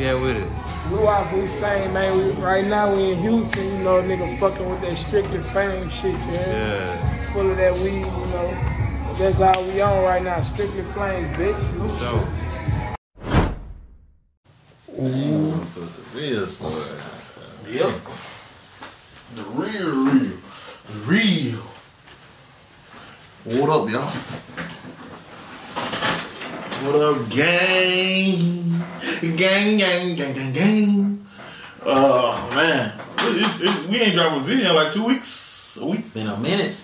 we at with it? We off we same man. We, right now we in Houston, you know, nigga fucking with that strictly fame shit, yeah. Yeah. Full of that weed, you know. That's all we on right now. Strictly flames, bitch. So, Put the real story. Yep. The real, real. The Real. What up, y'all? What up, gang? Gang, gang, gang, gang, gang. Oh man. It- it- it- we ain't dropped a video in like two weeks. A week. Been a minute.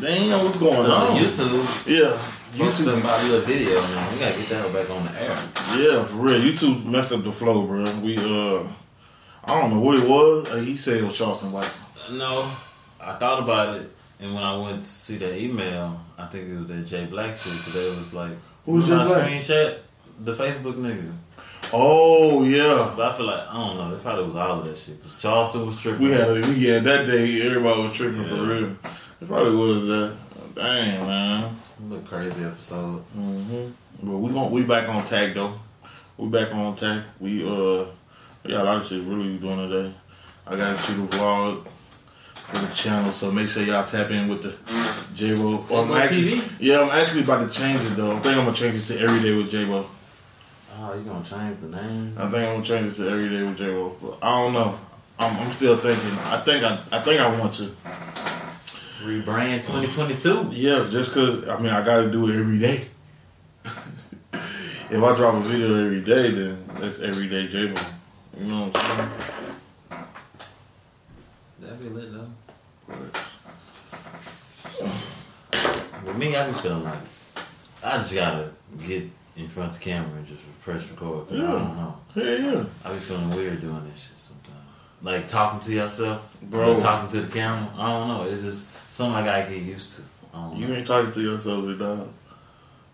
Damn, what's going On on? YouTube. Yeah. YouTube about a little video, man. We gotta get that back on the air. Yeah, for real. YouTube messed up the flow, bro. We, uh, I don't know what it was. Uh, he said it was Charleston White. No, I thought about it, and when I went to see that email, I think it was that Jay Black shit because they was like, Who's "When Jay Black? Screenshot the Facebook nigga. Oh, yeah. But I feel like I don't know. It probably was all of that shit because Charleston was tripping. We had a, we had that day. Everybody was tripping for real. It probably was that. Dang man. a crazy episode. Mm-hmm. But we gon' we back on tag though. We back on tag. We uh we got a lot of shit really doing today. I gotta shoot a vlog for the channel, so make sure y'all tap in with the J Bo. J-Bo TV? Yeah, I'm actually about to change it though. I think I'm gonna change it to every day with J Bo. Oh, you gonna change the name? I think I'm gonna change it to every day with J Bo. But I don't know. I'm, I'm still thinking. I think I I think I want to. Rebrand 2022. Yeah, just cause I mean I gotta do it every day. if I drop a video every day, then that's everyday J Bo. You know what I'm saying? That'd be lit though. With me, I be feeling like I just gotta get in front of the camera and just press record. 'cause I Yeah. don't know. Yeah, yeah. I be feeling weird doing this shit sometimes. Like talking to yourself, Bro. talking to the camera. I don't know. It's just something I gotta get used to. I don't You know. ain't talking to yourself, big dog.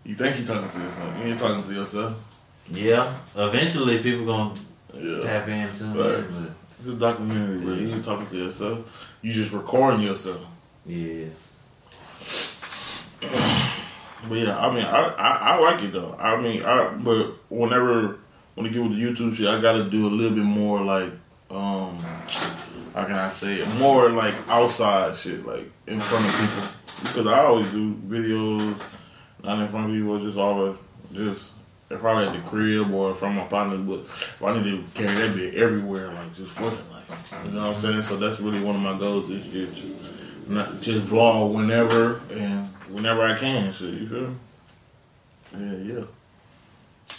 You think you talking to yourself? You ain't talking to yourself. Yeah, eventually people gonna Yeah. tap into me. Facts. But It's a documentary, bro. You ain't talking to yourself. You just recording yourself. yeah, But yeah, I mean, I, I, I like it though. I mean, I but whenever when I get with the YouTube shit, I got to do a little bit more like, um, how can I say it? More like outside shit, like in front of people. Because I always do videos not in front of people, just always just probably at the crib or from my partner. But I need to carry that bit everywhere, like just fucking like, you know what I'm saying? So that's really one of my goals this year. to Not just vlog whenever and whenever I can. Shit, you feel me? Yeah, yeah.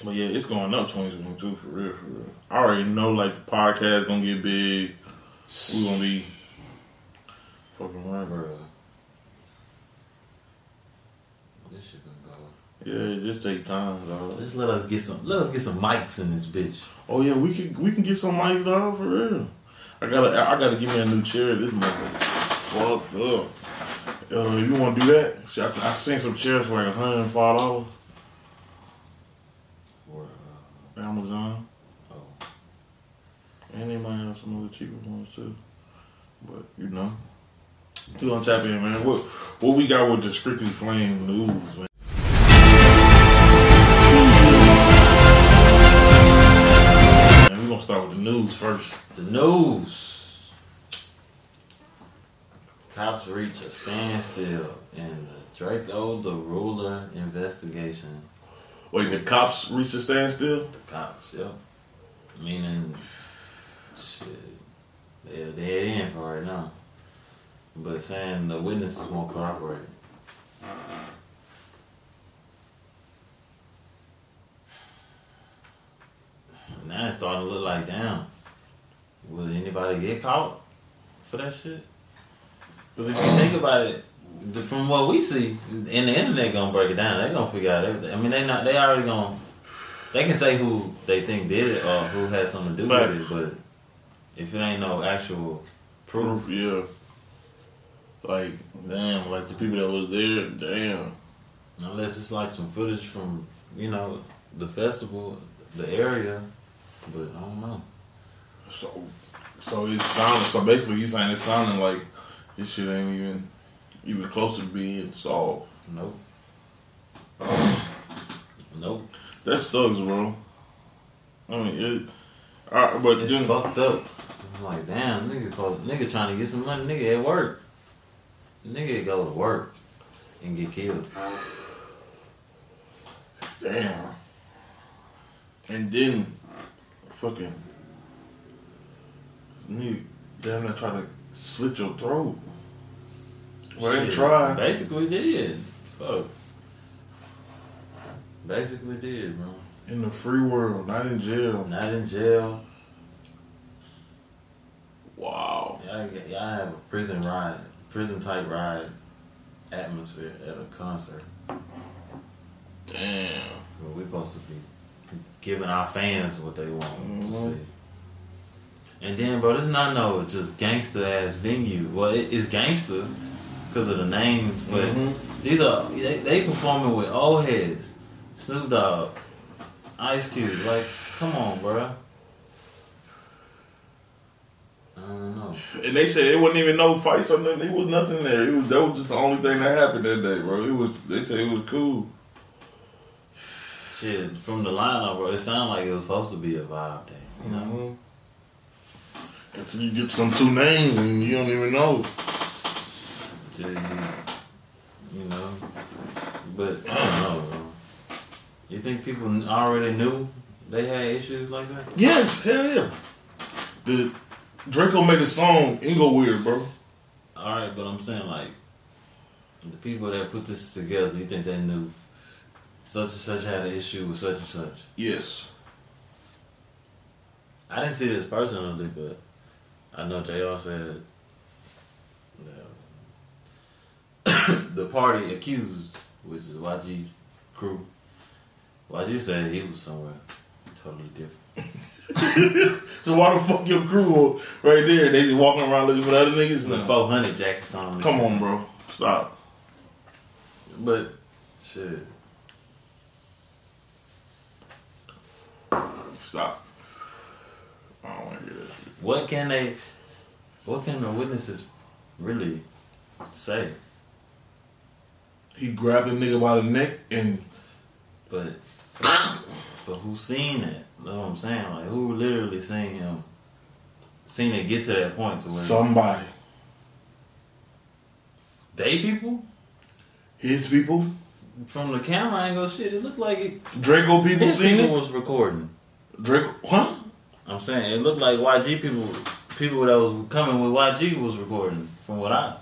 But yeah, it's going up 2022 for real, for real. I already know like the podcast gonna get big. We gonna be fucking right, bro. This shit gonna go. Yeah, it just take time, dog. Let's let us get some. Let us get some mics in this bitch. Oh yeah, we can we can get some mics, dog, for real. I gotta I gotta give me a new chair. This motherfucker fucked up. Uh, you want to do that? Shit, I, I seen some chairs for like hundred and five dollars. Uh, Amazon. oh, And they might have some other cheaper ones too. But you know. We gonna tap in, man. What what we got with the strictly flame news, man? And we gonna start with the news first. the news. Cops reach a standstill in the Drakeo the Ruler investigation. Wait, the cops reach a standstill? The cops, yep. Meaning, shit, they're dead in for right now. But saying the witnesses won't cooperate. Now it's starting to look like, damn, will anybody get caught for that shit? But if you think about it, the, from what we see, and the internet gonna break it down. They gonna figure out everything. I mean, they not. They already gonna. They can say who they think did it or who had something to do Fact. with it, but if it ain't no actual proof, Proof, yeah. Like, damn, like the people that was there, damn. unless it's like some footage from you know the festival, the area, but I don't know. So, so it's sounding. So basically, you saying it's sounding like this shit ain't even even close to being solved. Nope. nope. That sucks, bro. I mean, it All right, but It's then, fucked up. I'm like, damn, nigga, nigga trying to get some money, nigga at work. Nigga go to work and get killed. damn. And then, fucking, nigga, damn, they try to slit your throat. Well, they Shit, tried. Basically did. Fuck. Basically did, bro. In the free world, not in jail. Not in jail. Wow. Y'all, y'all have a prison ride, prison type ride atmosphere at a concert. Damn. Well, we're supposed to be giving our fans what they want to Mhm. see. And then, bro, this not no just gangster ass venue. Well, it, it's gangster because of the names, but Mhm. these are they, they performing with old heads, Snoop Dogg, Ice Cube. Like, come on, bro. I don't know. And they said it wasn't even no fights or nothing. It was nothing there. It was that was just the only thing that happened that day, bro. It was they said it was cool. Shit, from the lineup, bro, it sounded like it was supposed to be a vibe day. You know? Mm-hmm. Until you get some two names and you don't even know. you know. But I don't know. You think people already knew they had issues like that? Yes, hell yeah. The Drakeo made a song Ingleweird, bro. All right, but I'm saying like the people that put this together, you think they knew such and such had an issue with such and such? Yes. I didn't see this personally, but I know Jr. said that um, the party accused, which is YG crew. YG said he was somewhere totally different. So why the fuck your crew right there? They just walking around looking for the other niggas? The No. 400 jackets on. Come on, bro. Stop. But shit, Stop. I don't want to hear that shit. What can they? What can the witnesses really say? He grabbed the nigga by the neck and But but who seen it? You know what I'm saying? Like who literally seen him? Seen it get to that point to where somebody, they people his people, from the camera angle, shit, it looked like it. Drakeo people His seen people it. was recording. Drakeo, huh? I'm saying it looked like YG people, people that was coming with YG was recording. From what I,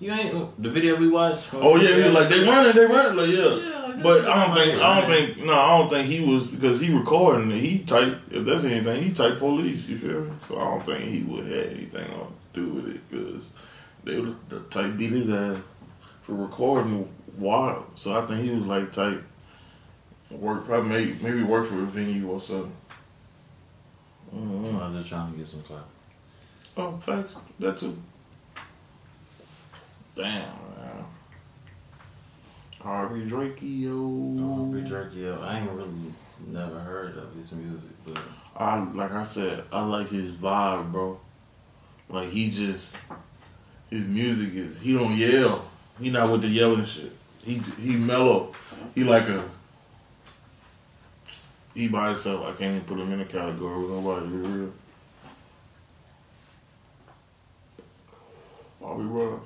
you ain't the video we watched. from- Oh yeah, yeah, like they running, they running, like yeah. Yeah, like, But I don't think, I don't think, no, I don't think he was because he recording. He type, if that's anything, he type police. You feel me? So I don't think he would have anything to do with it because they would the type beat his ass for recording wild. So I think he was like type work, probably maybe maybe work for a venue or something. Mm-hmm. I'm just trying to get some clout. Oh, facts. That too. Damn, man. Harvey Drakeo. Jerky, yo, I ain't really never heard of his music, but I like I said, I like his vibe, bro. Like he just his music is he don't yell. He not with the yelling shit. He he mellow. He like a he by himself. I can't even put him in a category with nobody. Be real. We running?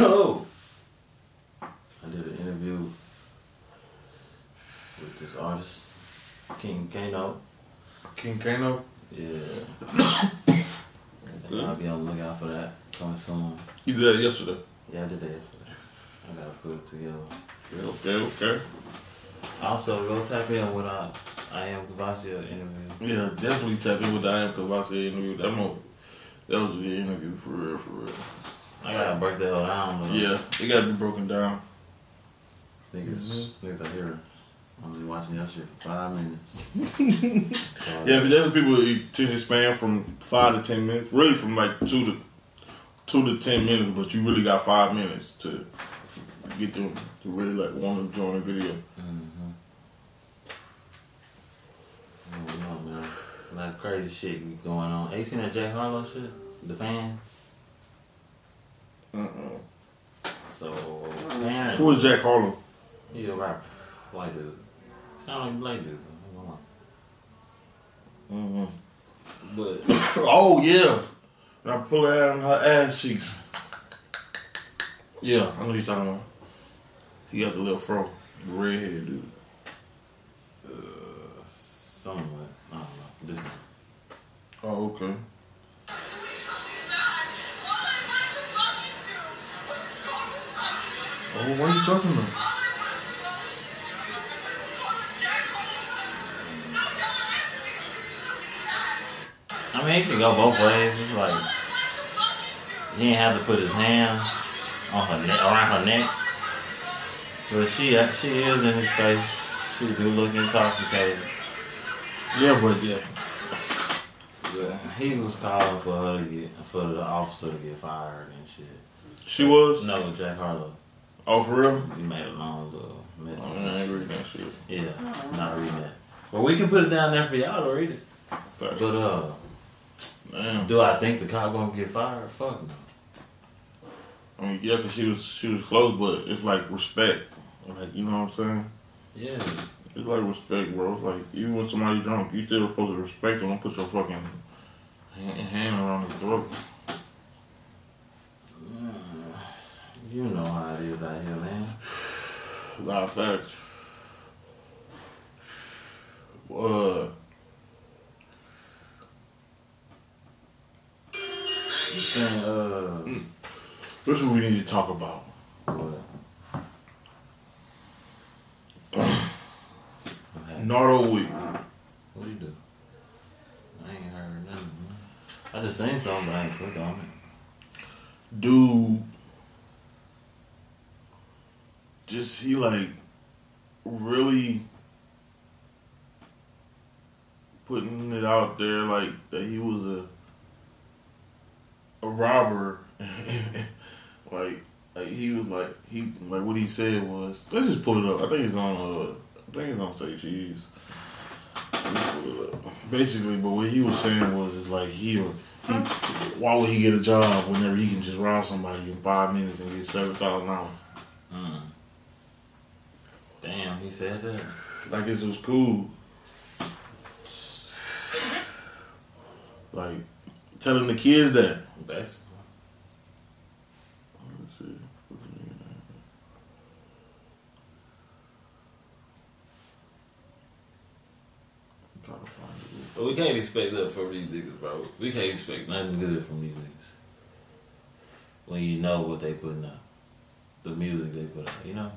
oh, I did an interview with this artist, King Kano. King Kano. Yeah. I'll be on the lookout for that coming soon. He did that yesterday. Yeah, I did that yesterday. I gotta put it together. Okay, okay. Also, go tap in with our I Am Cavassier interview. Yeah, definitely tap in with the I Am Kavasi interview. That, mo- that was a good interview for real, for real. I gotta break the hell down. though. Yeah, it got to be broken down. Niggas, mm-hmm. niggas out here. I'm just watching your shit for five minutes. Yeah, but there's people who attention span from five to ten minutes. Really, from like two to two to ten minutes, but you really got five minutes to get them to really like want to join a video. Mm-hmm. I don't know, man. A lot of crazy shit be going on. Hey, you seen that Jay Harlow shit? The fan? Mm-mm. So, man. Who is Jack Harlow? He a rapper. White dude. Sound like a black dude. though, I ain't gonna lie. Mm-hmm. But Oh yeah. And I pull her out on her ass cheeks. Yeah, I know what you're talking about. He got the little fro, the red hair dude. uh, somewhat. I don't know. This Oh, okay. Oh, what are you talking about? I mean, he can go both ways. It's like he didn't have to put his hand on her neck, around her neck. But she, she is in his face. She do look intoxicated. Yeah, but yeah. But he was calling for her to get, for the officer to get fired and shit. She was? No, Jack Harlow. Oh, for real? He made a long little message. Oh, I ain't reading that shit. Yeah, not reading that. But we can put it down there for y'all to read it. Facts. But uh, Damn. do I think the cop gonna get fired? Fuck no. I mean, yeah, cause she was she was close, but it's like respect. Like you know what I'm saying? Yeah, It's like respect, bro. It's like even when somebody drunk, you still supposed to respect them. Don't put your fucking hand, around his throat. you know how it is out here, man. A lot of facts. Uh, You saying uh, this is what we need to talk about. Nardo Wick. What do you do? I ain't heard nothing. I just seen something, but I ain't clicked on it. Dude, just he like really putting it out there like that he was a a robber. like like he was like he like what he said was let's just pull it up. I think it's on uh I think it's on Say Cheese. Let's pull it up. Basically, but what he was saying was is like he, he why would he get a job whenever he can just rob somebody in five minutes and get seven thousand dollars? Mm. Damn, he said that. Like it was cool. Like telling the kids that. That's Let's see. I'm trying to find it. But we can't expect that from these niggas, bro. We can't expect nothing good from these niggas. When you know what they putting out. The music they put out, you know?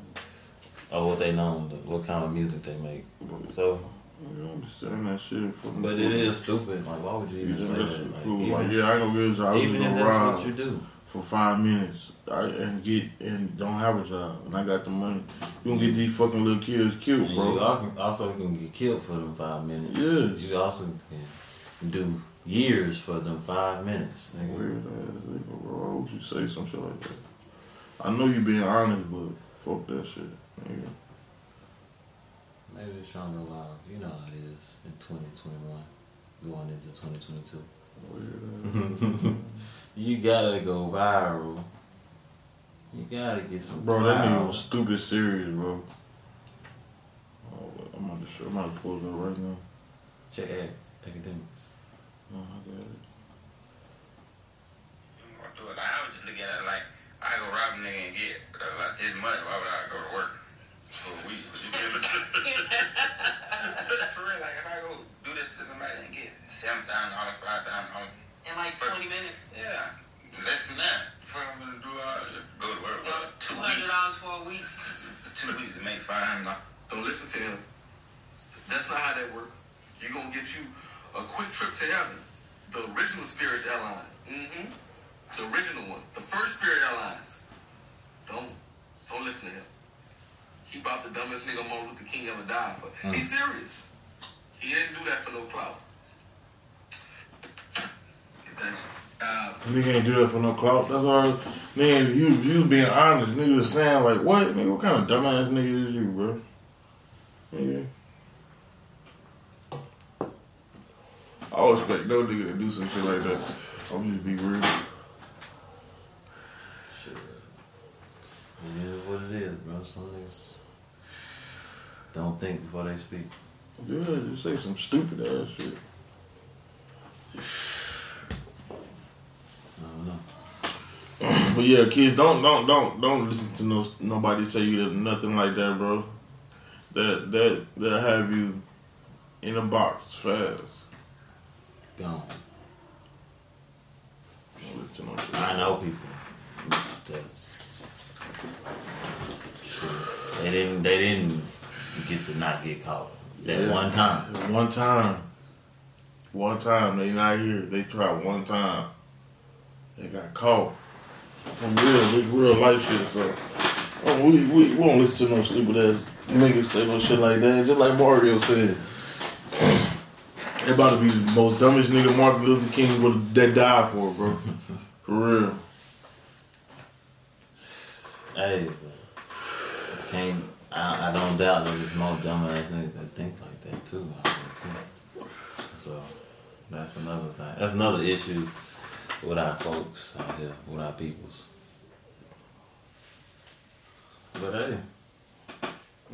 Or what they know, what kind of music they make. So, You don't understand that shit from but it is stupid. Like, why would you even think say that? Like, cool. even, Like, yeah, I ain't gonna get a job. Even if that's rob what you do. For five minutes I, and get and don't have a job and I got the money. You gonna get these fucking little kids killed, And bro. you al- also can get killed for them five minutes. Yes. You also can do years for them five minutes. Nigga. Weird ass nigga, bro. Why would you say some shit like that? I know you being honest, but fuck that shit. Nigga. Maybe it's trying to go live. You know how it is in 2021, going into 2022. Weird ass. You gotta go viral. You gotta get some. bro, that nigga was stupid serious, bro. Oh, I'm about to show. I'm about to pull it up right now. Check ac- Akademiks. No, I got it. I do it. I was just looking at it like I go rob a nigga and get uh, like this much. Why would I go to work for a week? You feel me? for real, like if I go do this to somebody and get seven thousand dollars, five thousand dollars, In like 20 minutes. yeah, less than that. For I'm gonna do all go to work Well, for two $200 weeks. for a week. Two weeks to make five hundred dollars. Don't listen to him. That's not how that works. You're gonna get you a quick trip to heaven. The original Spirit's airline. Mm-hmm. The original one. The first Spirit Airlines. Don't don't listen to him. He bought the dumbest nigga Martin Luther King ever died for. He's serious. He didn't do that for no clout. Thanks. Uh, Nigga ain't do that for no clout. That's all. Nigga, you you being honest. Nigga was saying like, what? Nigga, what kind of dumbass nigga is you, bro? Nigga. I don't expect no nigga to do some shit like that. I'm just be real. Shit. It is what it is, bro. Some niggas. don't think before they speak. Yeah, just say some stupid ass shit. I don't know. But yeah, kids, don't don't don't don't listen to no nobody tell you that nothing like that, bro. That that that have you in a box fast. Gone. Don't listen to no shit. I know people. That's shit. They didn't. They didn't get to not get caught that Yeah. one time. One time, one time they not here. They tried one time. They got caught. From real, this real life shit. So oh, we, we we won't listen to no stupid ass niggas say no shit like that. Just like Mario said. They about to be the most dumbest nigga Martin Luther King would that died for, bro. For real. Hey, but can't. I, I don't doubt that there's more dumbass niggas that think like that too. out there, too. So that's another thing. That's another issue with our folks out here, with our peoples. But hey,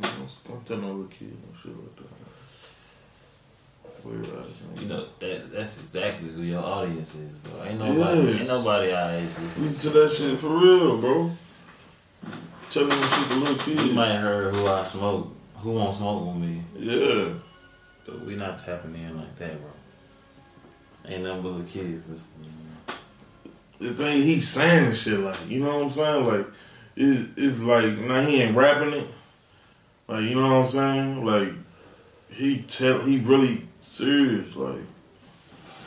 Don't, don't tell no little kid no shit like that. Weird ass nigga. you know that that's exactly who your audience is, bro. Ain't nobody, Yes. ain't nobody our age. Listen to that shit for real, bro. Tell them shit to little You might have heard who I smoke, who won't smoke with me, Yeah. but we not tapping in like that, bro. Ain't nothing but the kids listening. The thing he's saying shit like, you know what I'm saying? Like, it, it's like, now he ain't rapping it. Like, you know what I'm saying? Like, he tell, he really serious. Like,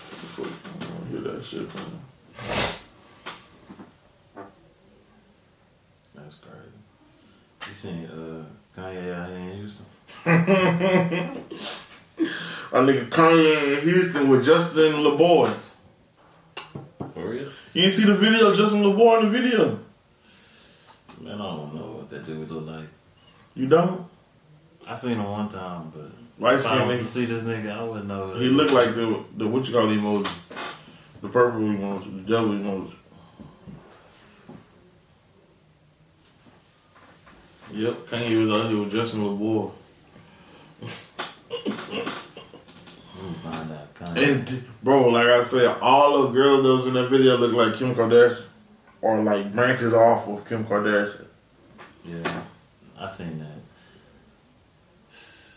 fuck, I don't hear that shit from him. That's crazy. You seen uh, Kanye out here in Houston? Our nigga Kanye in Houston with Justin LaBoy. For real? You didn't see the video, Justin LaBoy in the video? Man, I don't know what that dude look like. You don't? I seen him one time, but Light if I was to see this nigga, I wouldn't know. He looked like the the what you call the emoji, the purple emoji, the devil emoji. Yep, Kanye was out here with Justin LaBoy. Let me find out. And bro, like I said, all the girls that was in that video look like Kim Kardashian, or like branches off of Kim Kardashian. Yeah, I seen that.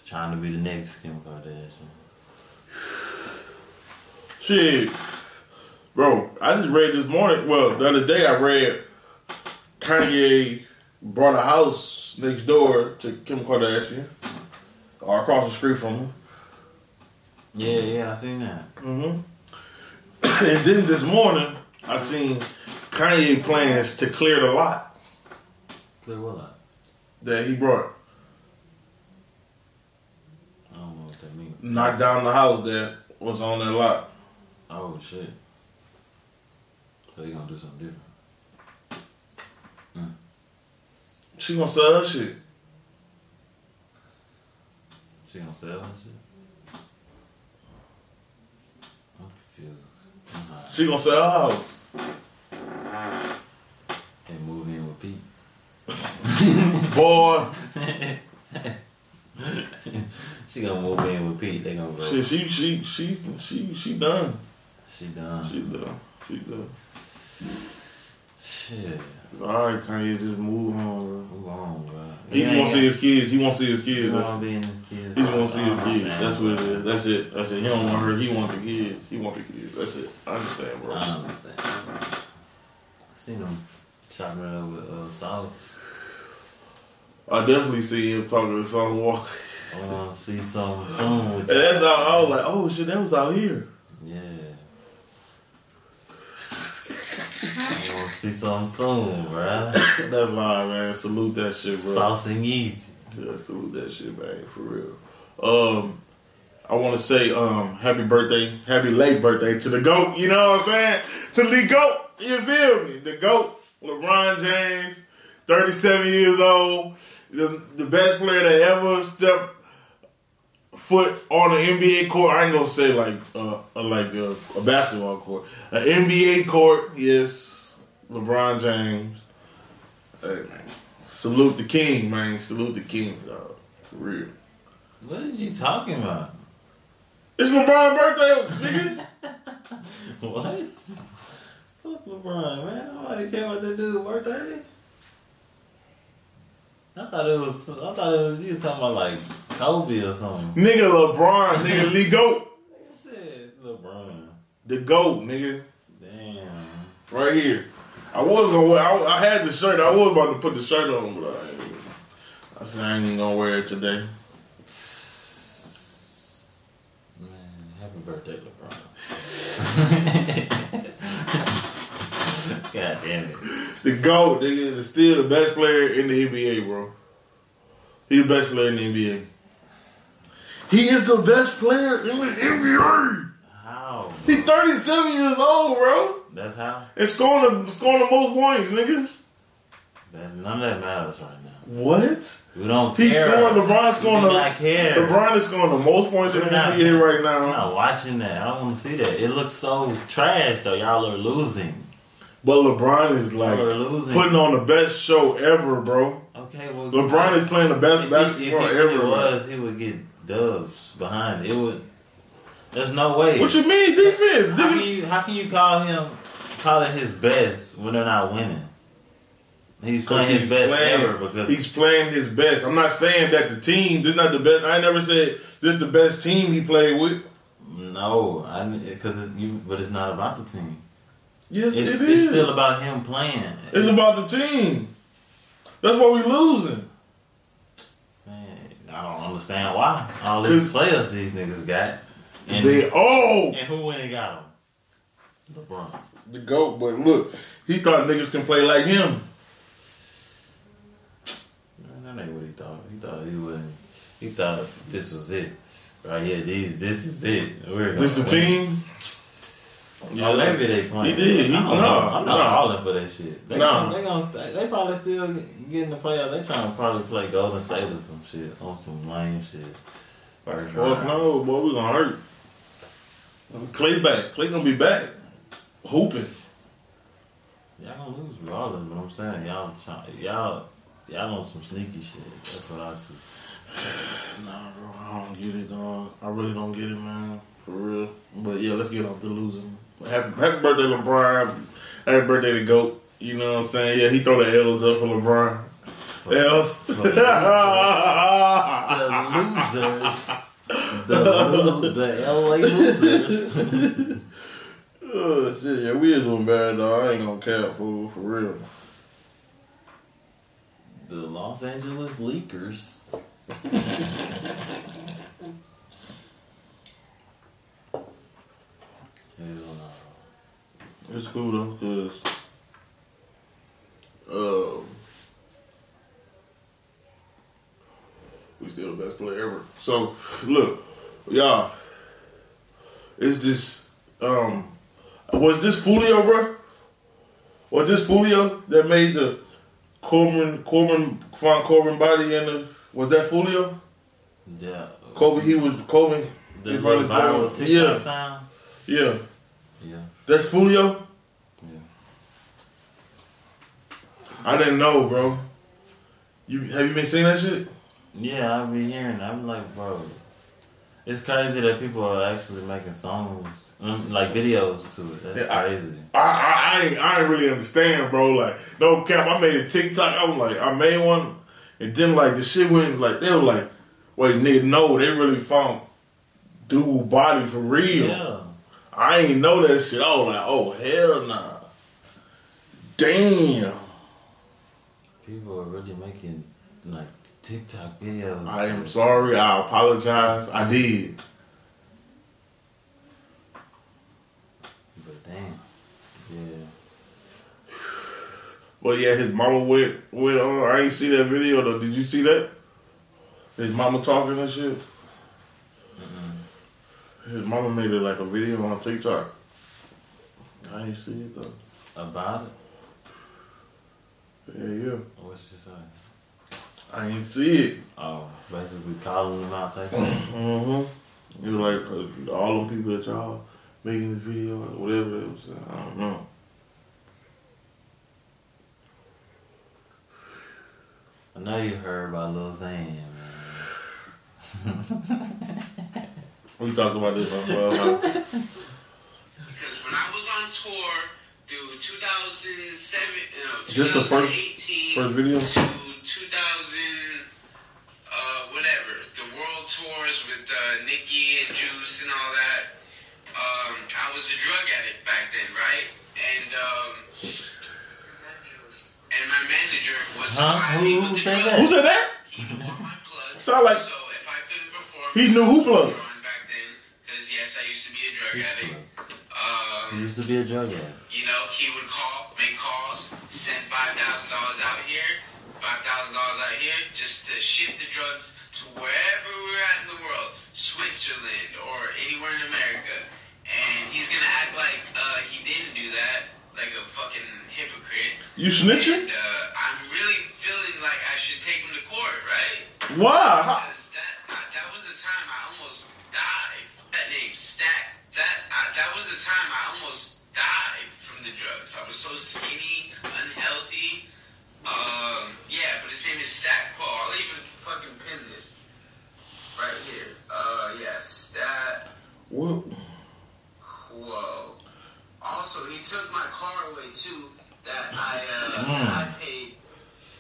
Trying to be the next Kim Kardashian. Shit, bro, I just read this morning. Well, the other day I read Kanye bought a house next door to Kim Kardashian, or across the street from her. Yeah, yeah, I seen that. Mm-hmm. and then this morning, I seen Kanye plans to clear the lot Clear what up? that he brought. I don't know what that means. Knock down the house that was on that lot. Oh shit. So you gonna do something different? Hmm. She gonna sell her shit. She gonna sell that shit? I'm confused. I'm. She gonna sell her house. And move in with Pete. Boy, She gonna move in with Pete. They gonna go. shit, she she she she she done. She done. She done. She done. Shit. All right, Kanye, just move on, bro. Move on, bro. He just want to see his kids. He want to see his He kids. want to be in his kids. He just want to see his kids. That's what it is. That's it. That's it. He don't want her. He want the kids. He want the kids. That's it. I understand, bro. I understand. I seen him chopping it up with uh, sauce. I definitely see him talking to Son Walker. I wanna see some soon with And that's how I was like, oh shit, that was out here. Yeah. I wanna see something soon, bruh. That's live, man. Salute that shit, bro. Sauce and easy. Yeah, salute that shit, man, for real. Um, I want to say, um, happy birthday, happy late birthday to the goat. You know what I'm saying? To the goat. You feel me? The goat, LeBron James, 37 years old, the the best player that ever stepped foot on an NBA court. I ain't gonna say like uh, uh, like a, a basketball court, an NBA court. Yes, LeBron James. Hey man, salute the king, man. Salute the king, dog. For real. What are you talking about? It's LeBron's birthday, nigga. What? Fuck LeBron, man. Nobody care what that do birthday. I thought it was. I thought it was, you was talking about like Kobe or something. nigga LeBron, nigga Lee Goat. I said LeBron. The GOAT, nigga. Damn. Right here. I was gonna wear I, I had the shirt. I was about to put the shirt on, but I, I said I ain't even gonna wear it today. Man, happy birthday, LeBron. God damn it. The GOAT, nigga, is still the best player in the NBA, bro. He the best player in the NBA. He is the best player in the NBA. How? He's 37 years old, bro. That's how? And scoring the scoring the most points, nigga. That, none of that matters right now. What? We don't He's care. scoring. LeBron's scoring. We do not care. LeBron is scoring the most points in the We're not- NBA right now. I'm not watching that. I don't want to see that. It looks so trash though. Y'all are losing. But LeBron is like Y'all are losing. putting on the best show ever, bro. Okay, well, LeBron is playing the best If he, if he basketball really ever. was, he would get dubs behind it. Would. There's no way. What you mean defense? how can you how can you call him call it his best when they're not winning? He's playing his He's best playing- ever because He's playing his best. I'm not saying that the team. This is not the best. I never said this is the best team he played with. no, I because you but it's not about the team. Yes, It's, it it's still about him playing. it's about the team. That's why we're losing. Man, I don't understand why all these players these niggas got and they oh and who went and got them? LeBron. the goat. But look, he thought niggas can play like him. Man, That ain't what he thought. He thought he wouldn't. He thought this was it. Right here, these. This is it. We're This the win. team. Oh, maybe they playing. He did. He- no. I'm not no. calling for that shit. They, No. they gonna. They probably still get, get in the playoffs. They trying to probably play Golden State or some shit on some lame shit. First Fuck round. no, boy, we gonna hurt. Klay back. Klay gonna be back. Hooping. Y'all gonna lose regardless, but I'm saying y'all, y'all, y'all on some sneaky shit. That's what I see. Nah, bro, I don't get it, dog. I really don't get it, man. For real. But yeah, let's get off the losing. Happy, happy birthday, LeBron. Happy birthday to GOAT. You know what I'm saying? Yeah, he throw the L's up for LeBron. L's. For the losers. The losers. The, the LA losers. oh, shit. Yeah, we is doing bad, dog. I ain't gonna cap, fool. For real. the Los Angeles Leakers. Hell no. It's cool, though, because. Um, we still the best player ever. So, look, y'all. Is this um was this Fulio, bro? Was this Fulio that made the Corbin Corbin Von Corbin body in the was that Fulio? Yeah. Kobe he was Kobe. The he little was- viral TikTok Yeah, sound. yeah. Yeah. That's Fulio? Yeah. I didn't know, bro. You have you been seeing that shit? Yeah, I've been hearing. I'm like, bro, it's crazy that people are actually making songs, mm, like videos to it. That's Yeah, I- crazy. I, I, I ain't I ain't really understand, bro. Like, no cap. I made a TikTok. I was like, I made one, and then like the shit went like they were like, wait, nigga, no, they really found dude body for real. yeah. I ain't know that shit. I was like, oh hell nah. Damn. People are really making like TikTok videos. I am sorry. I apologize. I did. But damn. Yeah. But yeah, his mama went went on. I ain't see that video though. Did you see that? His mama talking and shit. His mama made it like a video on TikTok. I ain't see it though. About it? Yeah, yeah. What's she say? I ain't see it. Oh, basically calling them out, type. Mm-hmm. It was like uh, all them people that y'all making this video or whatever it was. I don't know. I know you heard about Lil Xan, man. We talked about this on Clubhouse. Because when I was on tour through 2007, no, Just the first- 2018 first video? to 2000, uh, whatever, the world tours with uh, Nicki and Juice and all that. Um, I was a drug addict back then, right? And um, and my manager was Huh? supplying me Who- with who the said drugs. Who said that? He knew all my plugs. Sound like- so if I couldn't perform, He knew who plugged. Drawing back then, because yes, I used to be a drug addict. He used to be a drug addict. you know, he would call, make calls, send five thousand dollars out here, five thousand dollars out here, just to ship the drugs to wherever we're at in the world, Switzerland or anywhere in America. And he's gonna act like uh, he didn't do that, like a fucking hypocrite. You snitching? And uh, I'm really feeling like I should take him to court, right? Why? How- Because that that was the time I almost died. That name Stack. That I, that was the time I almost died from the drugs. I was so skinny, unhealthy. Um, yeah, but his name is Stack Paul. I'll even fucking pin this right here. Uh, yeah, Stat What? Quo. Also, he took my car away too. That I uh, that I paid.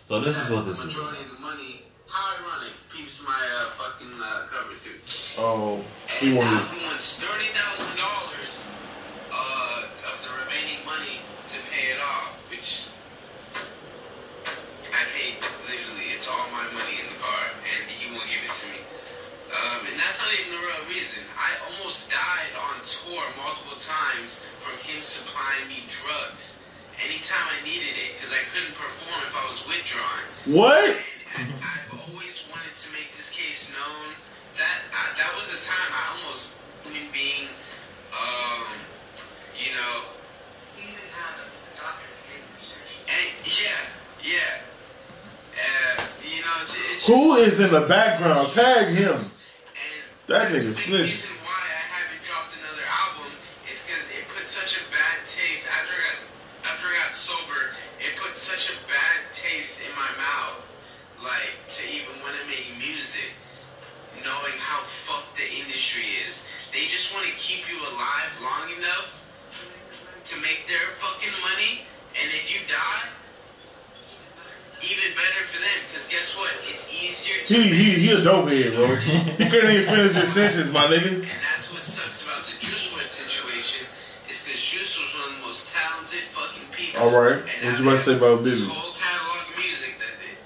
So this is what the this is. majority of the money. How ironic. Peeps my uh, fucking uh, cover too. Oh, he And now he wants thirty thousand dollars uh, of the remaining money to pay it off, which I paid literally. It's all my money in the car, and he won't give it to me. Um, and that's not even the real reason. I almost died on tour multiple times from him supplying me drugs anytime I needed it because I couldn't perform if I was withdrawing. What? And I- I've always wanted to make this case known. That I, that was the time I almost human being, um, you know. Even had a doctor and yeah, yeah. Uh, you know, it's, it's Who just- is in the background? Tag him. and That that's nigga the reason why I haven't dropped another album is because it put such a bad taste after I got after I got sober. It put such a bad taste in my mouth, like to even want to make music, knowing how fucked the industry is. They just want to keep you alive long enough to make their fucking money, and if you die. Even better for them, because guess what? It's easier to He he he a dope head, bro. He couldn't even finish his sentence, my nigga. and that's what sucks about the Juice WRLD situation is because Juice was one of the most talented fucking people. All right. And What you about to say about have this Bibby? whole catalog of music that they,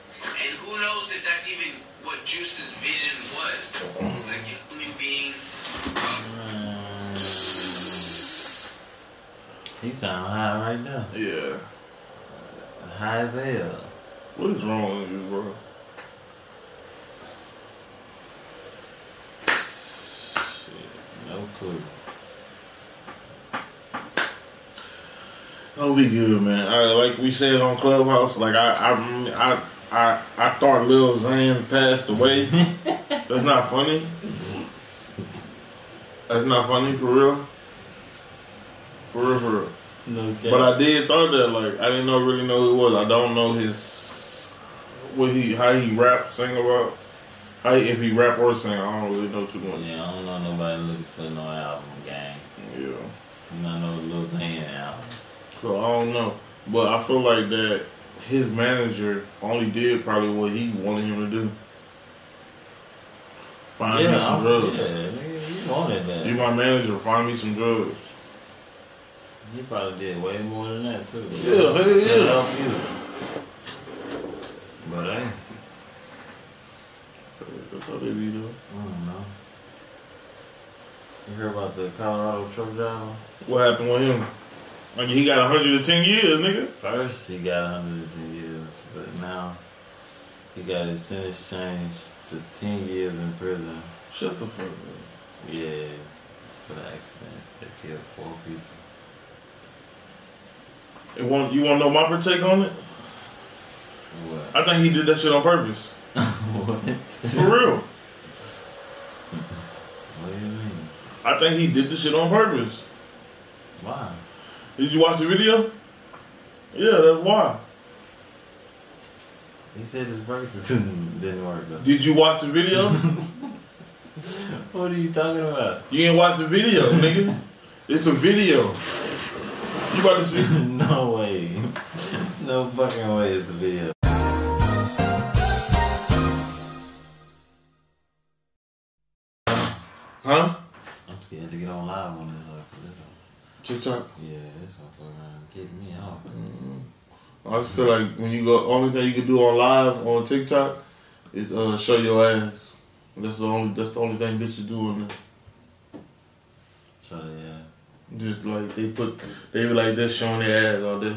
and who knows if that's even what Juice's vision was, like a human being. Um, He sound high right now. Yeah. High as hell. What is wrong with you, bro? No clue. I'll be good, man. I, like we said on Clubhouse, like I, I, I, I, I thought Lil Xan passed away. That's not funny. That's not funny for real. For real, for real. No. But I did thought that, like, I didn't know really know who it was. I don't know his what he how he rap, sing about. How he, if he rap or sing, I don't really know too much. Yeah, I don't know nobody looking for no album, gang. Yeah. You know, no Lil Xan album. So I don't know, but I feel like that his manager only did probably what he wanted him to do. Find me some I- drugs. yeah, nigga, you wanted that. You my manager, find me some drugs. You probably did way more than that too. Yeah, hell yeah. you. But hey, That's how they be doing. I don't know. You heard about the Colorado truck driver? What happened with him? Like he got 110 years, nigga. First, he got 110 years, but now he got his sentence changed to 10 years in prison. Shut the fuck up. Yeah, for the accident that killed four people. And want, you want to know my take on it? What? I think he did that shit on purpose. what? For real. What do you mean? I think he did the shit on purpose. Why? Did you watch the video? Yeah, that's why. He said his brakes didn't, didn't work though. Did you watch the video? What are you talking about? You ain't watch the video, nigga. It's a video. You about to see? no way. No fucking way is the video. Huh? I'm scared to get on live on this. uh, for this one. TikTok. Yeah, this motherfucker kick me off. I just feel like when you go, only thing you can do on live on TikTok is uh show your ass. That's the only. That's the only thing bitches do on there. So yeah. Just like they put, they be like this showing their ass all day,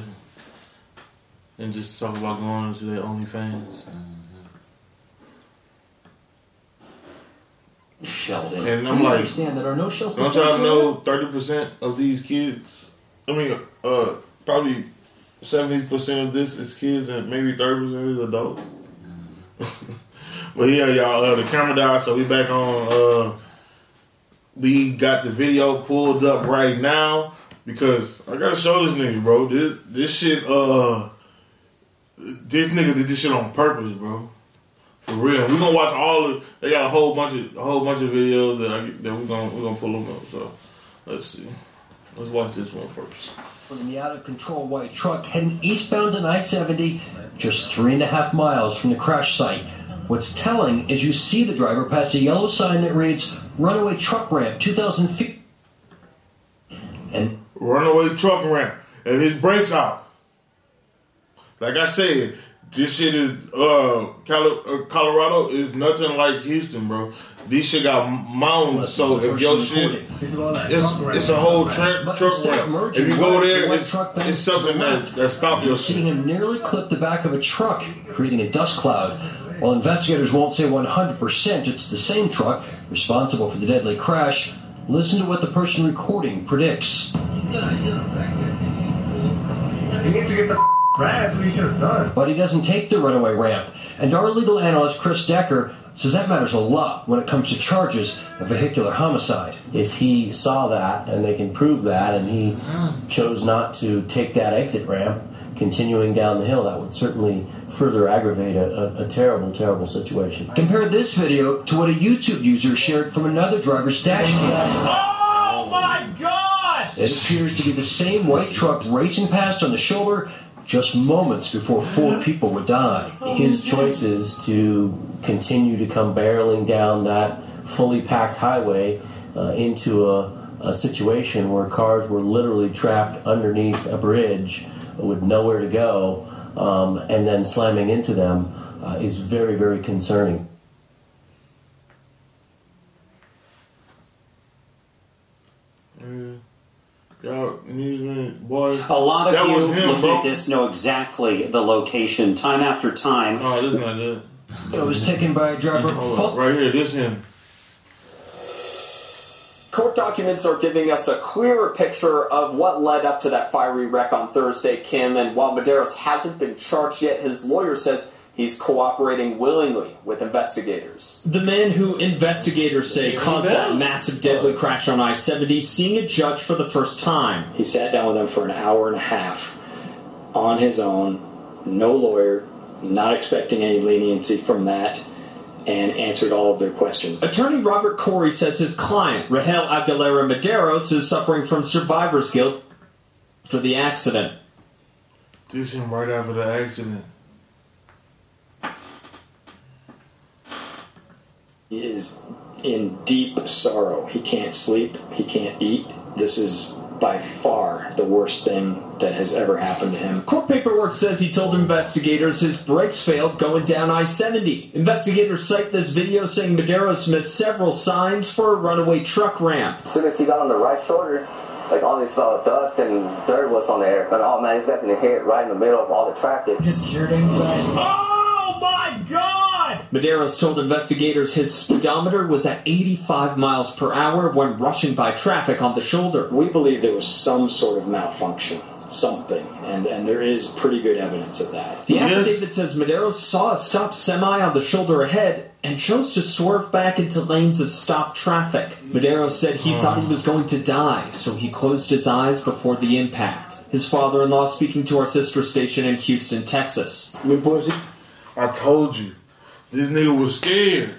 and just talk about going to their OnlyFans. Sheldon. And I'm like, understand that are no shell Don't y'all know thirty percent of these kids? I mean, uh, probably seventy percent of this is kids, and maybe thirty percent is adults. but yeah, y'all, uh, the camera died, so we back on. Uh, we got the video pulled up right now because I gotta show this nigga, bro. This this shit, uh, this nigga did this shit on purpose, bro. For real, we gonna watch all of. They got a whole bunch of a whole bunch of videos that I, that we gonna we gonna pull them up. So let's see. Let's watch this one first. in the out of control white truck heading eastbound on I 70, just three and a half miles from the crash site. What's telling is you see the driver pass a yellow sign that reads Runaway Truck Ramp 2000 feet. And Runaway truck ramp and his brakes out. Like I said, this shit is uh, Colo- uh Colorado is nothing like Houston, bro. These shit got mountains, so if your shit, it's it's a whole tra- But truck instead of ramp. If you go there, it's, it's something to the that that stop your see shit. him nearly clip the back of a truck, creating a dust cloud. While investigators won't say 100% it's the same truck responsible for the deadly crash, listen to what the person recording predicts. You need to get the grass. What you should have done. But he doesn't take the runaway ramp. And our legal analyst, Chris Decker, says that matters a lot when it comes to charges of vehicular homicide. if he saw that and they can prove that and he chose not to take that exit ramp continuing down the hill that would certainly further aggravate a, a, a terrible terrible situation Compare this video to what a YouTube user shared from another driver's dash cam. Oh my god! It appears to be the same white truck racing past on the shoulder just moments before four people would die. his choice is to continue to come barreling down that fully packed highway uh, into a, a situation where cars were literally trapped underneath a bridge with nowhere to go um, and then slamming into them uh, is very very concerning Y'all, boy. A lot of that you was him, looking bro. at this know exactly the location, time after time. Oh, this is not good. It was taken by a driver. Hold right here, this him. Court documents are giving us a clearer picture of what led up to that fiery wreck on Thursday, Kim. And while Mederos hasn't been charged yet, his lawyer says he's cooperating willingly with investigators. The man who investigators say caused that massive deadly crash on I 70 seeing a judge for the first time. He sat down with them for an hour and a half on his own, no lawyer, not expecting any leniency from that, and answered all of their questions. Attorney Robert Corry says his client, Rogel Aguilera Mederos, is suffering from survivor's guilt for the accident. This him right after the accident. He is in deep sorrow. He can't sleep, he can't eat. This is by far the worst thing that has ever happened to him. Court paperwork says he told investigators his brakes failed going down I 70. Investigators cite this video saying Mederos missed several signs for a runaway truck ramp. As soon as he got on the right shoulder, like all this uh, dust and dirt was on there. And oh man, he's got to hit right in the middle of all the traffic. Just cured anxiety. Oh my god! Mederos told investigators his speedometer was at 85 miles per hour when rushing by traffic on the shoulder. We believe there was some sort of malfunction, something, and, and there is pretty good evidence of that. The affidavit says Mederos saw a stopped semi on the shoulder ahead and chose to swerve back into lanes of stopped traffic. Mederos said he thought he was going to die, so he closed his eyes before the impact. His father in law speaking to our sister station in Houston, Texas. I told you, this nigga was scared.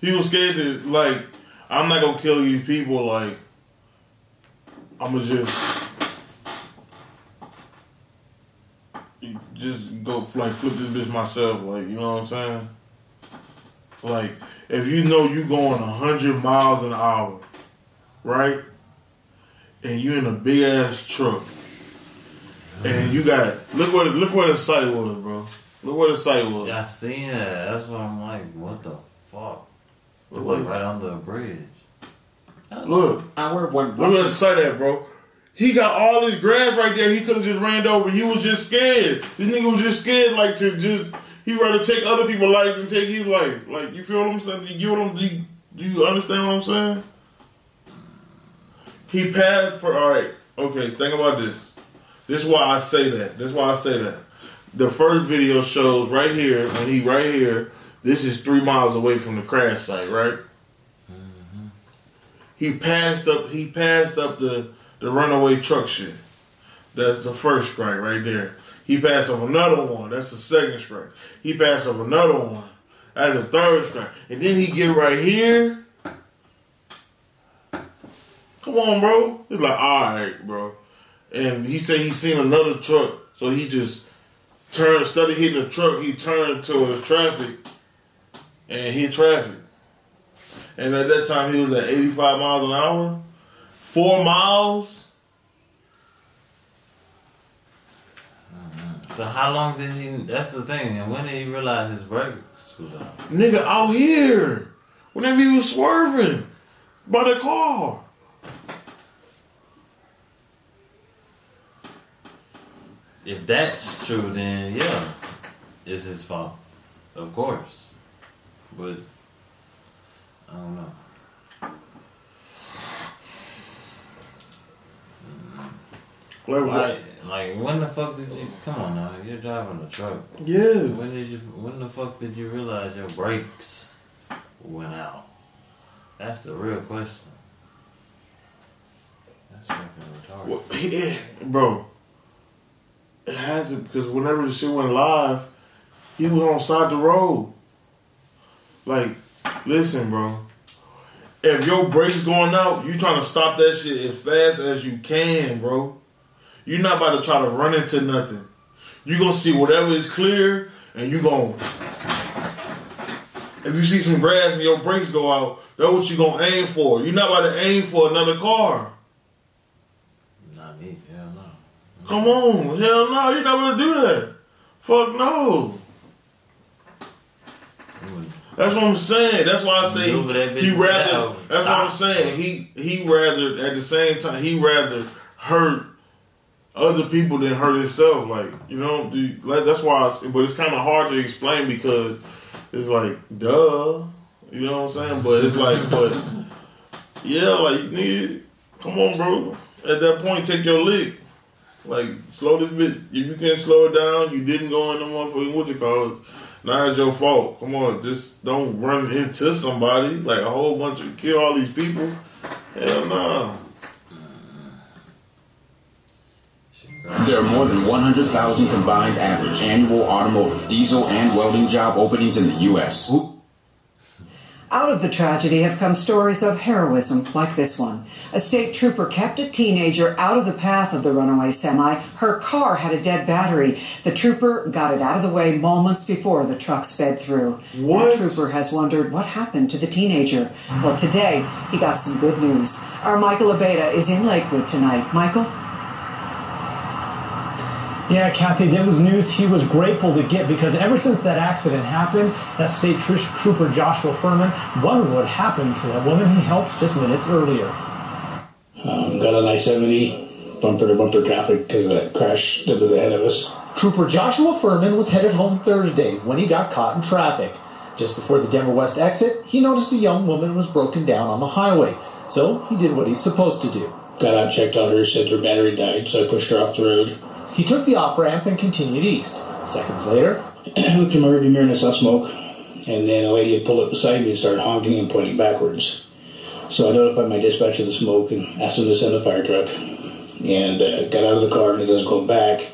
He was scared to like, I'm not gonna kill these people. Like, I'm gonna just just go like flip this bitch myself. Like, you know what I'm saying? Like, if you know you going hundred miles an hour, right? And you in a big ass truck, and you got look what look where the sight was, bro. Look where the sight was. Yeah, I seen that. That's why I'm like, what the fuck? Look What? like right under a bridge. Look, I would look at the sight at, bro. He got all this grass right there. He could have just ran over. He was just scared. This nigga was just scared, like to just. He rather take other people's life than take his life. Like you feel what I'm saying? You get what I'm? Do you, do you understand what I'm saying? He passed for all right. Okay, think about this. This is why I say that. This is why I say that. The first video shows right here when he right here. This is three miles away from the crash site, right? Mm-hmm. He passed up. He passed up the the runaway truck shit. That's the first strike right there. He passed up another one. That's the second strike. He passed up another one. That's the third strike. And then he get right here. Come on, bro. He's like, all right, bro. And he said he seen another truck, so he just turned. Instead of hitting the truck, he turned towards traffic and hit traffic. And at that time, he was at 85 miles an hour. Four miles. So how long did he? That's the thing. And when did he realize his brakes was out? Nigga out here. Whenever he was swerving by the car. If that's true, then yeah, it's his fault, of course. But I don't know. Like, like when the fuck did you? Come on now, you're driving a truck. Yes. When did you? When the fuck did you realize your brakes went out? That's the real question. That's fucking retarded. Well, yeah, bro. It had to because whenever the shit went live, he was on side the road. Like, listen, bro. If your brakes going out, you trying to stop that shit as fast as you can, bro. You're not about to try to run into nothing. You gonna see whatever is clear, and you gonna. If you see some grass and your brakes go out, that's what you gonna aim for. You're not about to aim for another car. Not me. Hell no. Come on, hell no, you're not gonna do that. Fuck no. That's what I'm saying. That's why I say he rather. down. That's what I'm saying. He he rather at the same time he rather hurt other people than hurt himself. Like you know, dude, that's why. I, but it's kind of hard to explain because it's like duh. You know what I'm saying? But it's like, but yeah, like nigga, come on, bro. At that point, take your lick. Like slow this bitch. If you can't slow it down, you didn't go in the motherfucking what you call it. Now it's your fault. Come on, just don't run into somebody like a whole bunch of kill all these people. Hell no. There are more than 100,000 combined average annual automotive, diesel, and welding job openings in the U.S. Out of the tragedy have come stories of heroism like this one. A state trooper kept a teenager out of the path of the runaway semi. Her car had a dead battery. The trooper got it out of the way moments before the truck sped through. What? That trooper has wondered what happened to the teenager. Well, today he got some good news. Our Michael Abeyta is in Lakewood tonight. Michael? Yeah, Kathy, that was news he was grateful to get because ever since that accident happened, that state tr- trooper Joshua Furman wondered what happened to that woman he helped just minutes earlier. Um, got on I 70, bumper to bumper traffic because of that crash that was ahead of us. Trooper Joshua Furman was headed home Thursday when he got caught in traffic. Just before the Denver West exit, he noticed a young woman was broken down on the highway, so he did what he's supposed to do. Got out, checked on her, said her battery died, so I pushed her off the road. He took the off ramp and continued east. Seconds later, I looked in my rearview mirror and I saw smoke, and then a lady had pulled up beside me and started honking and pointing backwards. So I notified my dispatcher of the smoke and asked him to send a fire truck, and uh, got out of the car, and as I was going back,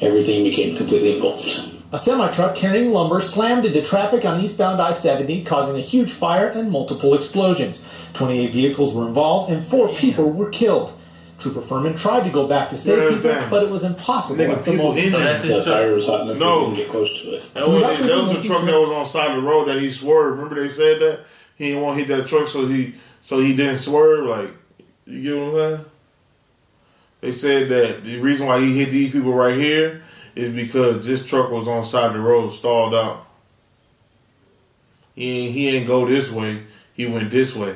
everything became completely engulfed. A semi truck carrying lumber slammed into traffic on eastbound I 70, causing a huge fire and multiple explosions. 28 vehicles were involved and four people were killed. Trooper Furman tried to go back to save Yeah, people, damn. but it was impossible Nigga, the people moment. injured. So that's The fire was hot enough No. to get close to it. That was, that was the truck that was on the side of the road that he swerved. Remember they said that he didn't want to hit that truck, so he so he didn't swerve. Like you get what I'm saying? They said that the reason why he hit these people right here is because this truck was on the side of the road, stalled out. He ain't, he ain't go this way. He went this way.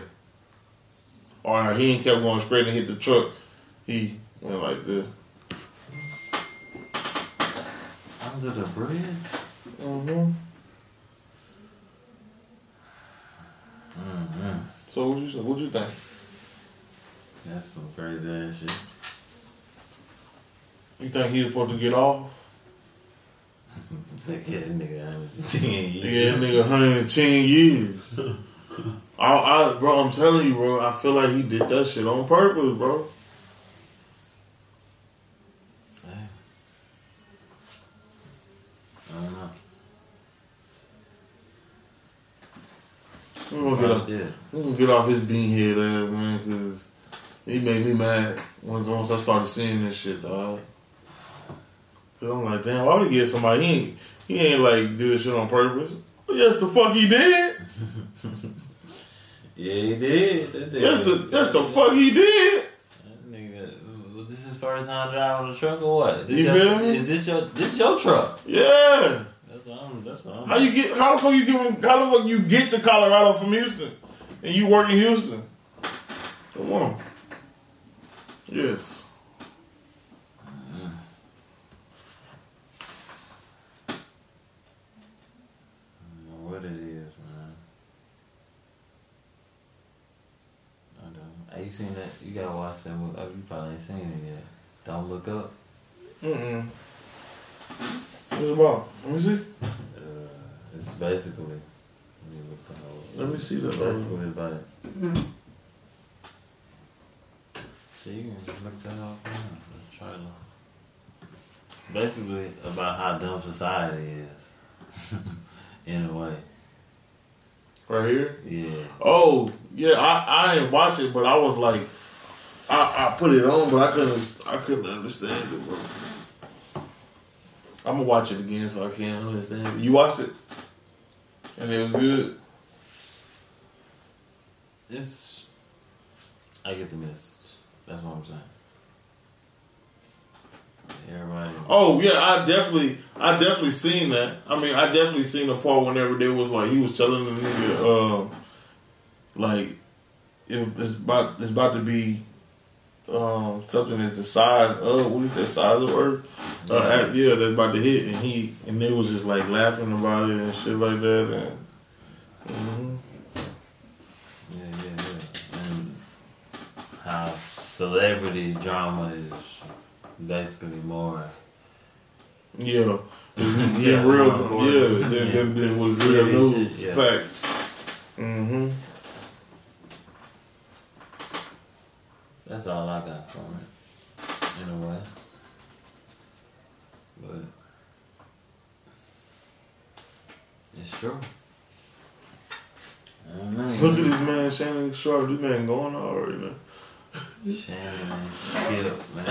Or he ain't kept going straight and hit the truck. He went like this. Under the bridge? Mm-hmm. Mm-hmm. So what you what you think? That's some crazy ass shit. You think he was supposed to get off? That kid nigga under 10 years. Yeah, nigga, 110 years. I, I, bro, I'm telling you, bro. I feel like he did that shit on purpose, bro. We're gonna get off, Yeah. we gonna get off his beanhead ass, uh, man, because he made me mad once once I started seeing this shit, dog. Cause I'm like, damn, why would he get somebody? He ain't, he ain't like do this shit on purpose. Yes, the fuck he did. Yeah, he did. That That's the that's the fuck he did. That nigga, was this his first time driving a truck or what? This You your, feel me? Is this your this your truck? Yeah. That's what I'm. That's what I'm. How you get? How the fuck you get? From, how the fuck you get to Colorado from Houston, and you work in Houston? Come on. Yes. I don't know what it is, man. I don't. Have you seen that? You gotta watch that movie. Oh, you probably ain't seen it yet. Don't look up. Mm-mm. What's it about? Let me see. Uh, it's basically. Let me look the whole. Let me see that. Basically about it. So you can look that up now. The trailer. Basically about how dumb society is. In a way. Right here. Yeah. Oh yeah, I I didn't watch it, but I was like, I I put it on, but I couldn't I couldn't understand it, bro. I'm gonna watch it again so I can understand. You watched it, and it was good. It's. I get the message. That's what I'm saying. Everybody. Oh yeah, I definitely, I definitely seen that. I mean, I definitely seen the part whenever there was like he was telling the nigga, uh, like it, it's about it's about to be um, something that's the size of what is that size of Earth? Uh, Yeah. at- yeah, that's about to hit, and he and they was just like laughing about it and shit like that, and. mhm. Yeah, yeah, yeah. And how celebrity drama is basically more. Yeah. Yeah, yeah, real, yeah, then, yeah. then, then was real news yeah. facts. Mm-hmm. That's all I got from it, in a way. But it's true. I don't know. Look at this man, Shannon Sharpe. This man going already, man. Shannon and Skip, man.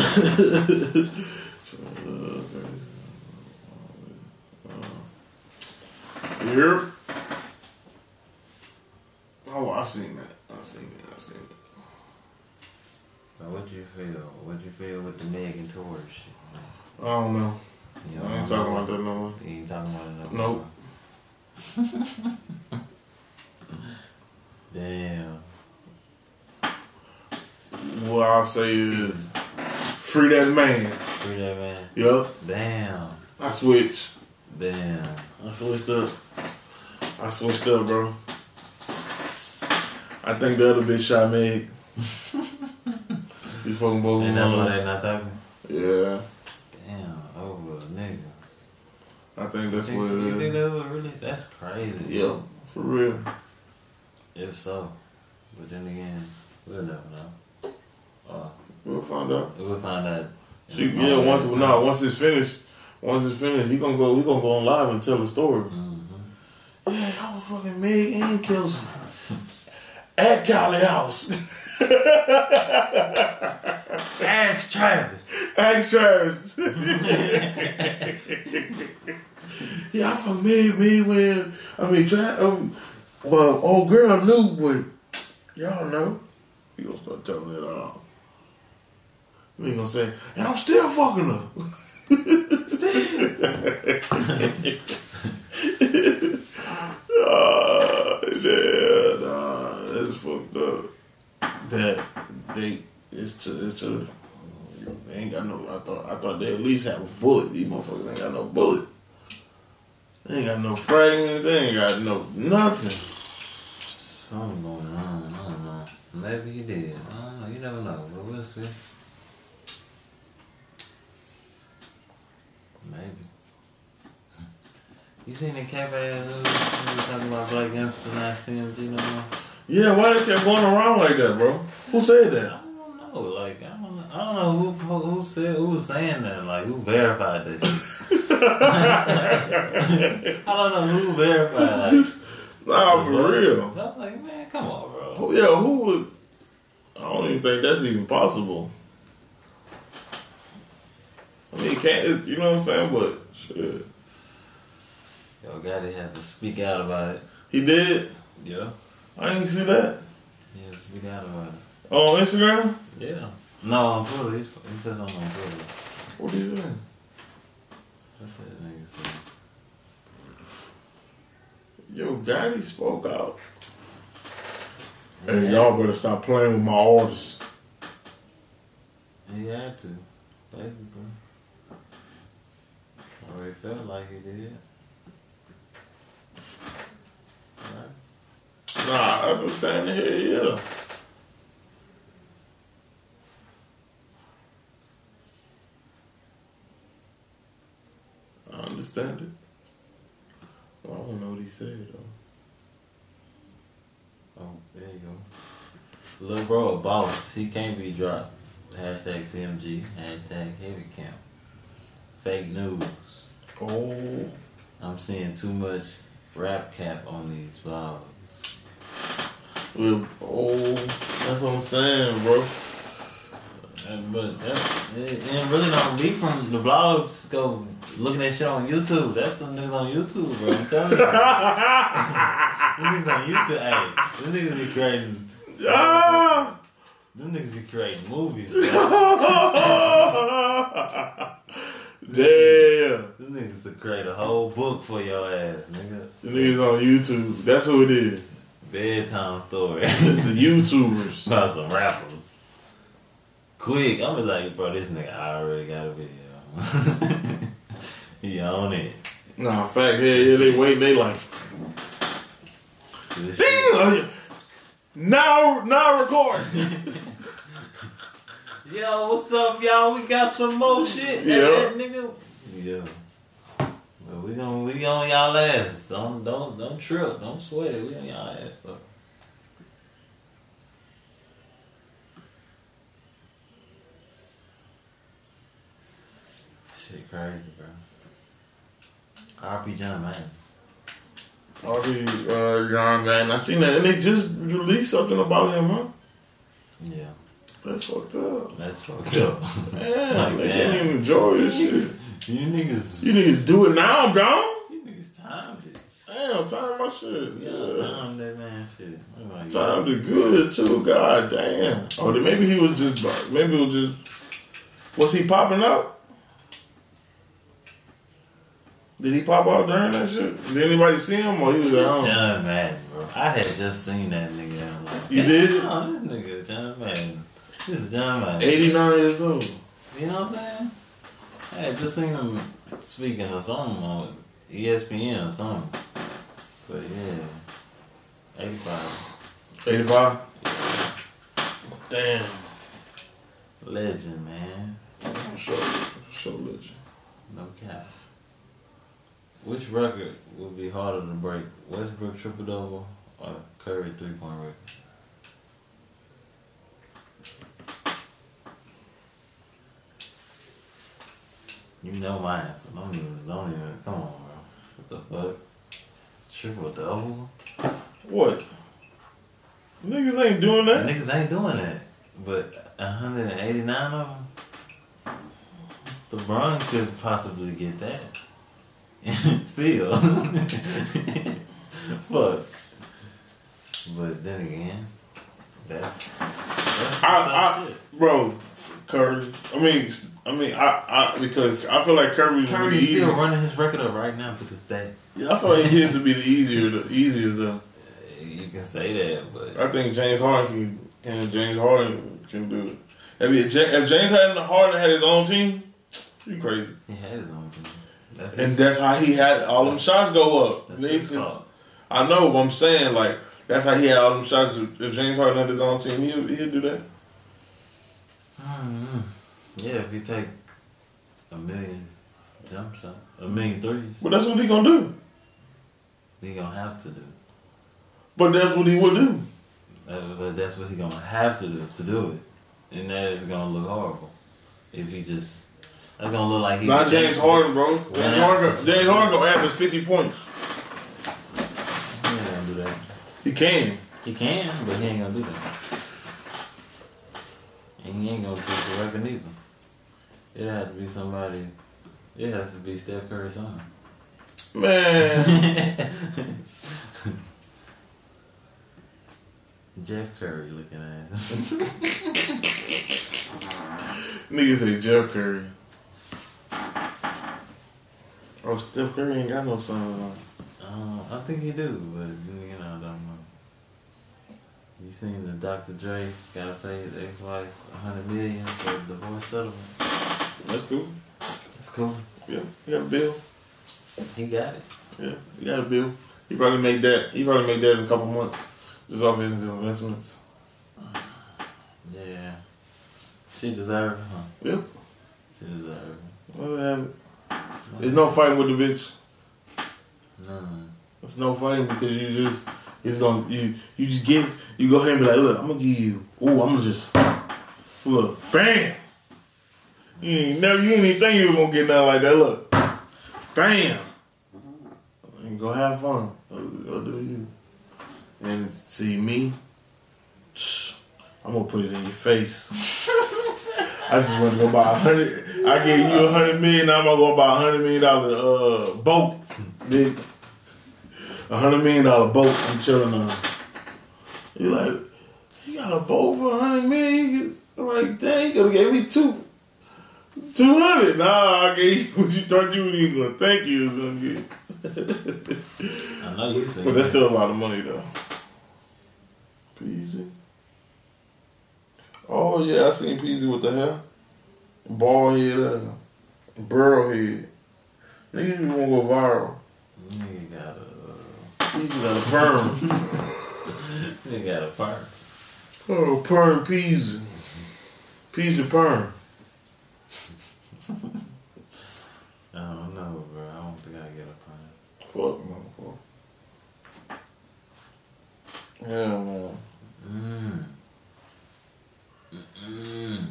Here. Oh, I seen that. I seen that. I seen it. So what you feel? What you feel with the Megan Tory shit? Man? I don't know. You I ain't talking about that no more. You ain't talking about it no Nope. Damn. What I'll say is free that man. Free that man. Yup. Damn. I switched. Damn. I switched up. I switched up, bro. I think the other bitch shot me. you fucking both And of that's why them. they not talking? Yeah. Damn, over a nigga. I think that's you what think, it you think that was really? That's crazy. Yeah, for real. If so. But then again, we'll never know. Uh, We'll find out. We'll find out. She, yeah, once no, once it's finished, Once it's finished, he gonna go. He gonna go on live and tell the story. Yeah, I was fucking Meg and Kelsey at Cali House. Ask Travis. Ask Travis. yeah, I fuck Meg, Meg when I mean, Tra- um, well, old girl knew, but y'all know. He gonna start telling it all. He ain't gonna say, and I'm still fucking her. Ah, yeah, nah, it's fucked up. That they, it's a, it's a, they ain't got no. I thought, I thought they at least have a bullet. These motherfuckers ain't got no bullet. They ain't got no fragment. They ain't got no nothing. Something going on. I don't know. Maybe he did. I don't know. You never know. But we'll see. Maybe. You seen the cafe? We were talking about Blac Youngsta's not CMG no more. Yeah, why they kept going around like that, bro? Who said that? I don't know. Like I don't. I don't know who who, who said who was saying that. Like who verified this? I don't know who verified. Like, Nah, for real. I'm like, man, come on, bro. Who- Yeah, who would? I don't even think that's even possible. I mean, can't it- you know what I'm saying? But shit, Yo Gotti had to speak out about it. he did. Yeah. I didn't see that He had to speak out about uh, it. on Instagram. Yeah. No, on Twitter. He said something on Twitter. What is that? What that nigga said? Yo Gotti spoke out. Hey, y'all better stop playing with my artists. He had to, basically. Or he felt like he did. Right? Nah, I understand the hell, yeah. I understand it. Well, I don't know what he said though. Oh, there you go. Little bro, a boss. He can't be dropped. Hashtag CMG. Hashtag heavy camp. Fake news. Oh. I'm seeing too much rap cap on these vlogs. Well, oh, that's what I'm saying, bro. But that's it, it really don't be from the blogs. Go looking at shit on YouTube. That's them niggas on YouTube, bro. I'm telling you. them niggas on YouTube. Hey, them niggas be creating. Ah! Them niggas be creating movies. Damn. Them niggas to create a whole book for your ass, nigga. The niggas on YouTube. That's who it is. Bedtime story. YouTubers. About some rappers. Quick, I'm be like, bro, this nigga I already got a video. he on it. Nah, fact, yeah, yeah, they wait, they like, This damn, uh, now, now record. Yo, what's up, y'all? We got some more shit. Yeah. That nigga. Yeah. We gon' we on y'all ass. Don't don't don't trip. Don't sweat it. We on y'all ass though. Shit crazy, bro. RP John man. RB, uh, John, man, I seen that, and they just released something about him, huh? Yeah. That's fucked up. That's fucked up. Man, Like, they damn. can't even enjoy this shit. You niggas You niggas do it now, I'm you niggas timed it. Damn, time my shit. Yeah, Yeah. time that man shit. Like, Time the good too. God damn. Oh, then maybe he was just. Maybe it was just. Was he popping up? Did he pop out during that shit? Did anybody see him or he was at home? John Madden, bro. I had just seen that nigga. I'm like, You did? Oh, this nigga, John Madden. This is John Madden. 89 years old. You know what I'm saying? I had just seen him speaking or something on ESPN or something. But yeah, 85. 85? Damn. Legend, man. Show, show legend. No cap. Which record would be harder to break? Westbrook triple double or Curry three point record? You know my answer. Don't even, don't even, come on, bro. What the fuck? Triple double? What? Niggas ain't doing that. Niggas ain't doing that. But 189 of them? LeBron could possibly get that. Still. Fuck. But then again, that's. that's I, I, shit. bro, Curry. I mean, I mean, I, I because I feel like Curry. Curry's still running his record up right now to this day. Yeah, I feel like his to be the easier, the easier the. You can say that, but I think James Harden can, can James Harden can do it. If, if James Harden Harden had his own team, you crazy. he had his own team. That's and that's how he had all them shots go up. That's his just-. I know, but I'm saying like that's how he had all them shots. If James Harden had his own team, he'll, he'll do that. Mm, yeah, if you take a million jump shots, a million threes, But that's what he gonna do. he gonna have to do. But that's what he would do. Uh, but that's what he gonna have to do to do it, and that is gonna look horrible if he just. That's gonna look like he. Not James Harden, bro. James Harden, James Harden gonna average 50 points. He ain't gonna do that. He can. He can, but he ain't gonna do that. And he ain't gonna take the record either. It had to be somebody. It has to be Steph Curry's son. Man. Jeff Curry looking at. Niggas say Jeff Curry. Oh, Steph Curry ain't got no son. Uh, I think he do, but you know, I don't know. You seen the Dr. Dre gotta pay his ex-wife a hundred million for the divorce settlement? That's cool. That's cool. Yeah, he got a bill. He got it. Yeah, he got a bill. He probably made that. He probably made that in a couple months. Just off his investments. Yeah. She deserve it, huh? Yeah. She deserve it. Well, man, There's no fighting with the bitch. No. There's no fighting because you just it's gonna you you just get you go ahead and be like, look, I'm gonna give you. Ooh, I'm gonna just look, bam. You ain't never you ain't even think you were gonna get nothing like that. Look, bam. And go have fun. Go, go do you. And see me. I'm gonna put it in your face. I just want to go buy a hundred. I gave you a hundred million. I'm gonna go buy a hundred million dollar uh, boat. Big, a hundred million dollar boat. I'm chilling on. You like, you got a boat for a hundred million? I'm like, dang, you could have gave me two. Two hundred. Nah, I gave you what you thought you were even gonna thank you was gonna get. I know you said But that's still a lot of money though. Peasy. Oh yeah, I seen Peasy with the hair. Ball head, uh, burrow head. Nigga, you wanna go viral. Nigga got a. Peasy got a perm. Nigga got a perm. oh, perm Peasy. Peasy perm. I don't know, bro. I don't think I get a perm. Fuck, man. Fuck. Yeah, man. Mm. Mm-mm.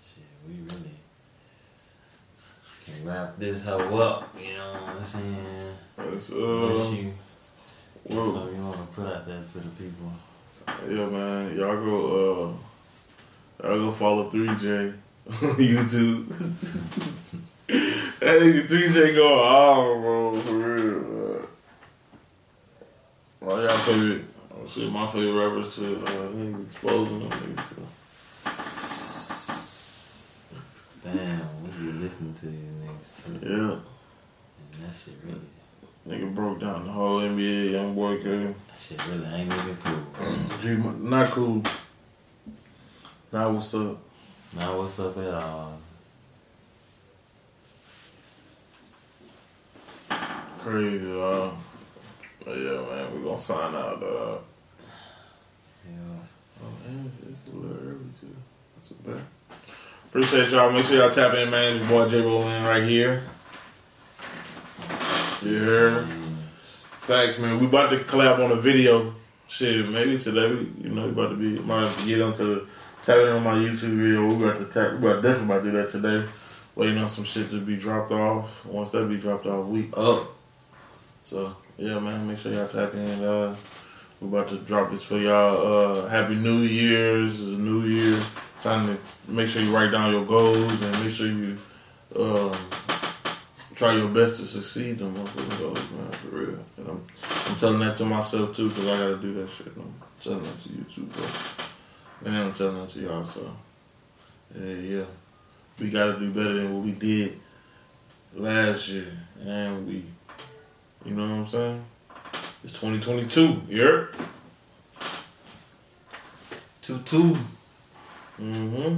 Shit, we really can wrap this hoe up. You know what I'm saying? It's, uh, you well- something you want to put out there to the people. Yeah, man. Y'all go, uh, y'all go follow 3J on YouTube. that nigga 3J go off, bro, for real. Man. All y'all favorite, oh shit, my favorite rappers too. Uh, exposing them niggas. bro. Damn, we be listening to these niggas. Yeah. And that shit really, Nigga broke down the whole NBA, young boy came. that shit really ain't even cool. Not cool. Now what's up? Now what's up at all? Crazy, uh. But yeah, man, we gonna sign out, uh. Yeah. Oh, man, it's, it's a little early, too. That's a bad. Appreciate y'all. Make sure y'all tap in, man. Your boy J Bolin right here. Heard? Thanks, man. We about to collab on a video. Shit, maybe today. We, you know, we about to be might to get onto the tap in on my YouTube video. We got to tap. We got definitely about to do that today. Waiting on some shit to be dropped off. Once that be dropped off, we up. So yeah, man, make sure y'all tap in. Uh, we about to drop this for y'all. Uh, Happy New Year's, New Year. Trying to make sure you write down your goals and make sure you um, try your best to succeed them goals, man, for real. And I'm, I'm telling that to myself too, because I gotta do that shit. I'm telling that to you too, bro. And I'm telling that to y'all, so yeah, yeah. We gotta do better than what we did last year. And we you know what I'm saying? It's 2022. You heard? Two two. Mm-hmm.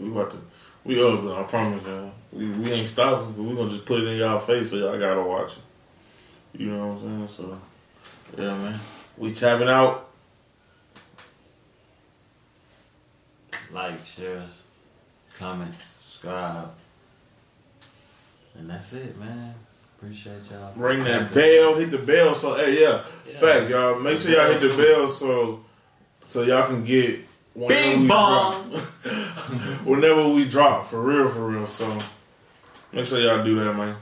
We about to we up, I promise y'all. We, we ain't stopping, but we gonna just put it in y'all face so y'all gotta watch it. You know what I'm saying? So yeah, man. We tapping out. Like, share, comment, subscribe. And that's it, man. Appreciate y'all. Ring that bell, hit the bell. So hey, yeah, Yeah. fact, y'all. Make sure y'all hit the bell so so y'all can get whenever Bing we bong. drop. whenever we drop, for real, for real. So make sure y'all do that, man.